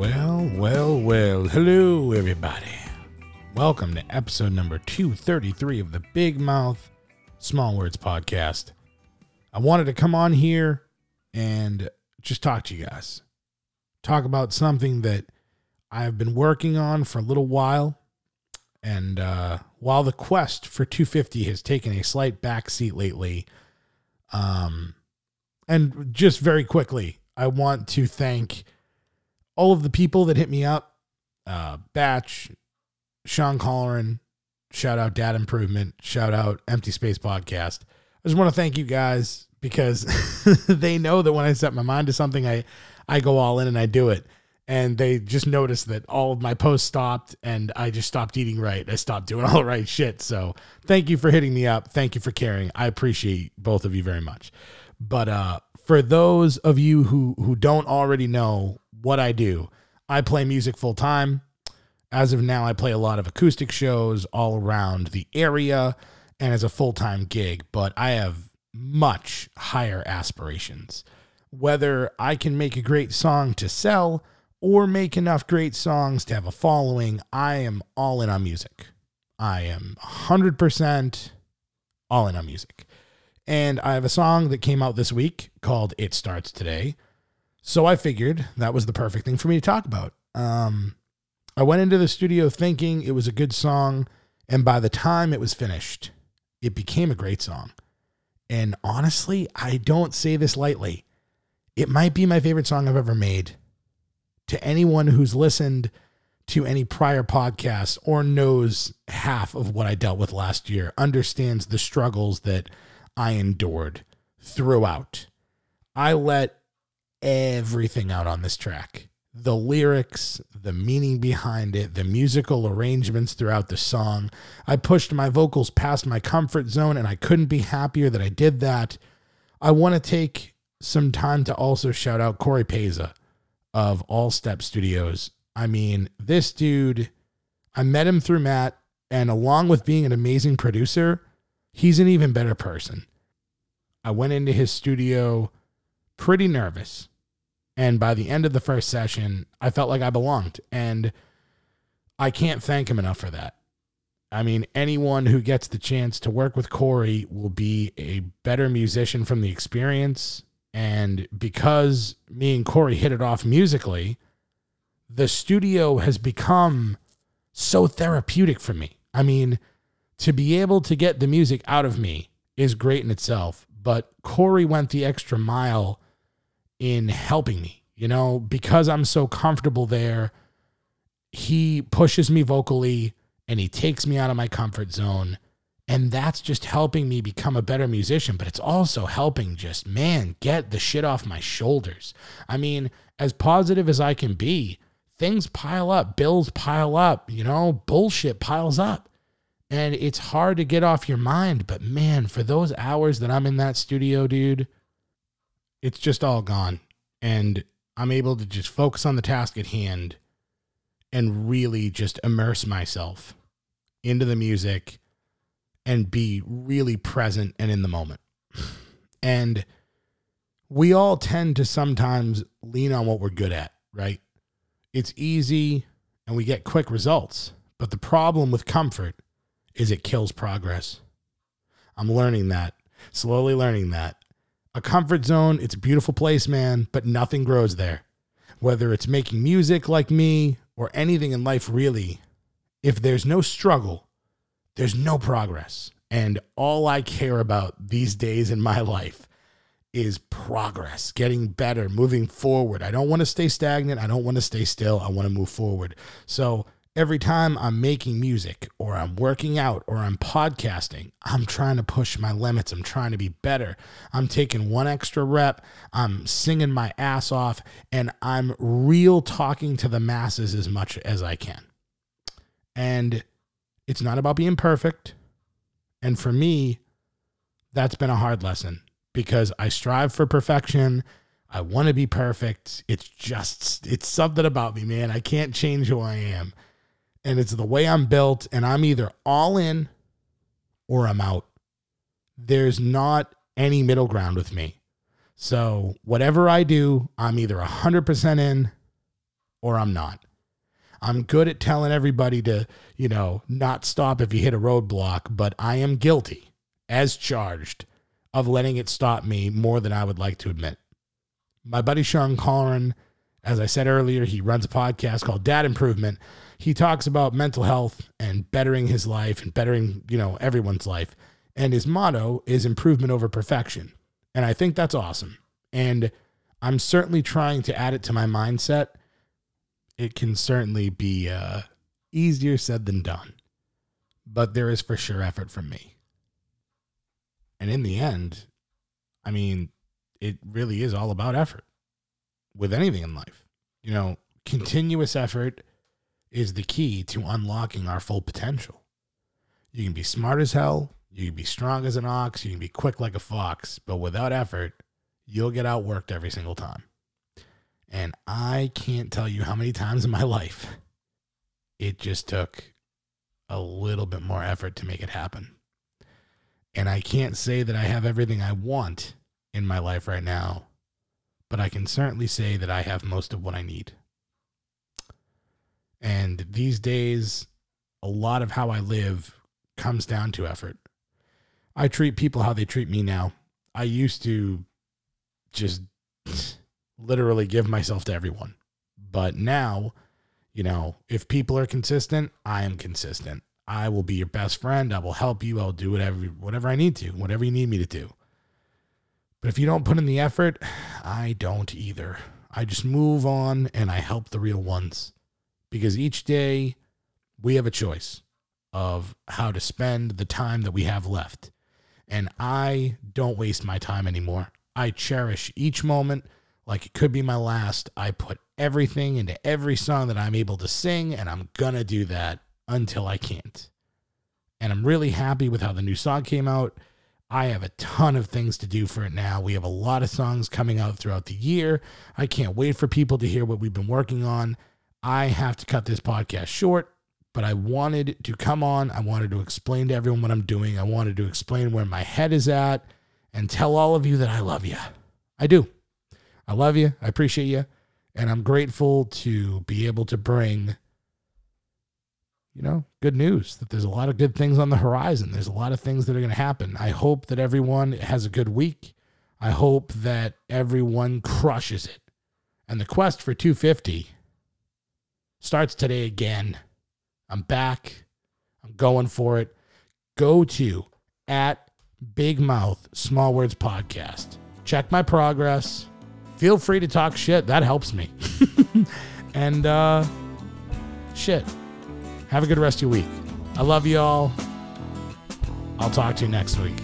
Well, well, well. hello, everybody. Welcome to episode number 233 of the Big Mouth Small Words podcast. I wanted to come on here and just talk to you guys. Talk about something that I've been working on for a little while. And uh, while the quest for 250 has taken a slight backseat lately, um, and just very quickly, I want to thank all of the people that hit me up uh, Batch, Sean Colleran, shout out Dad Improvement, shout out Empty Space Podcast. I just want to thank you guys because they know that when I set my mind to something, I, I go all in and I do it. And they just noticed that all of my posts stopped and I just stopped eating right. I stopped doing all the right shit. So thank you for hitting me up. Thank you for caring. I appreciate both of you very much. But uh, for those of you who, who don't already know what I do, I play music full time. As of now, I play a lot of acoustic shows all around the area and as a full time gig, but I have much higher aspirations. Whether I can make a great song to sell or make enough great songs to have a following, I am all in on music. I am 100% all in on music. And I have a song that came out this week called It Starts Today. So I figured that was the perfect thing for me to talk about. Um, I went into the studio thinking it was a good song, and by the time it was finished, it became a great song. And honestly, I don't say this lightly. It might be my favorite song I've ever made. To anyone who's listened to any prior podcast or knows half of what I dealt with last year, understands the struggles that I endured throughout. I let everything out on this track the lyrics, the meaning behind it, the musical arrangements throughout the song. I pushed my vocals past my comfort zone and I couldn't be happier that I did that. I want to take some time to also shout out Corey Peza of All Step Studios. I mean, this dude, I met him through Matt, and along with being an amazing producer, he's an even better person. I went into his studio pretty nervous and by the end of the first session, I felt like I belonged. And I can't thank him enough for that. I mean, anyone who gets the chance to work with Corey will be a better musician from the experience. And because me and Corey hit it off musically, the studio has become so therapeutic for me. I mean, to be able to get the music out of me is great in itself, but Corey went the extra mile in helping me. You know, because I'm so comfortable there, he pushes me vocally and he takes me out of my comfort zone. And that's just helping me become a better musician, but it's also helping just, man, get the shit off my shoulders. I mean, as positive as I can be, things pile up, bills pile up, you know, bullshit piles up. And it's hard to get off your mind. But man, for those hours that I'm in that studio, dude, it's just all gone. And I'm able to just focus on the task at hand and really just immerse myself into the music and be really present and in the moment. And we all tend to sometimes lean on what we're good at, right? It's easy and we get quick results. But the problem with comfort is it kills progress. I'm learning that, slowly learning that a comfort zone, it's a beautiful place, man, but nothing grows there. Whether it's making music like me or anything in life, really, if there's no struggle, there's no progress. And all I care about these days in my life is progress, getting better, moving forward. I don't want to stay stagnant. I don't want to stay still. I want to move forward. So, every time I'm making music or I'm working out or I'm podcasting, I'm trying to push my limits. I'm trying to be better. I'm taking one extra rep. I'm singing my ass off and I'm real talking to the masses as much as I can. And it's not about being perfect. And for me, that's been a hard lesson because I strive for perfection. I want to be perfect. It's just, it's something about me, man. I can't change who I am and it's the way I'm built, and I'm either all in or I'm out. There's not any middle ground with me. So, whatever I do, I'm either 100% in or I'm not. I'm good at telling everybody to, you know, not stop if you hit a roadblock, but I am guilty, as charged, of letting it stop me more than I would like to admit. My buddy Sean Colleran, as I said earlier, he runs a podcast called Dad Improvement. He talks about mental health and bettering his life and bettering, you know, everyone's life. And his motto is improvement over perfection. And I think that's awesome. And I'm certainly trying to add it to my mindset. It can certainly be uh, easier said than done, but there is for sure effort from me. And in the end, I mean, it really is all about effort with anything in life. You know, continuous effort is the key to unlocking our full potential. You can be smart as hell, you can be strong as an ox, you can be quick like a fox, but without effort, you'll get outworked every single time. And I can't tell you how many times in my life it just took a little bit more effort to make it happen. And I can't say that I have everything I want in my life right now, but I can certainly say that I have most of what I need. And these days, a lot of how I live comes down to effort. I treat people how they treat me now. I used to just literally give myself to everyone. But now, you know, if people are consistent, I am consistent. I will be your best friend. I will help you. I'll do whatever whatever I need to, whatever you need me to do. But if you don't put in the effort, I don't either. I just move on and I help the real ones. Because each day we have a choice of how to spend the time that we have left. And I don't waste my time anymore. I cherish each moment like it could be my last. I put everything into every song that I'm able to sing, and I'm gonna do that until I can't. And I'm really happy with how the new song came out. I have a ton of things to do for it now. We have a lot of songs coming out throughout the year. I can't wait for people to hear what we've been working on. I have to cut this podcast short, but I wanted to come on. I wanted to explain to everyone what I'm doing. I wanted to explain where my head is at and tell all of you that I love you. I do. I love you. I appreciate you. And I'm grateful to be able to bring, you know, good news that there's a lot of good things on the horizon. There's a lot of things that are going to happen. I hope that everyone has a good week. I hope that everyone crushes it. And the quest for 250 starts today again. I'm back. I'm going for it. Go to at Big Mouth Small Words Podcast. Check my progress. Feel free to talk shit. That helps me. and uh shit. Have a good rest of your week. I love you all. I'll talk to you next week.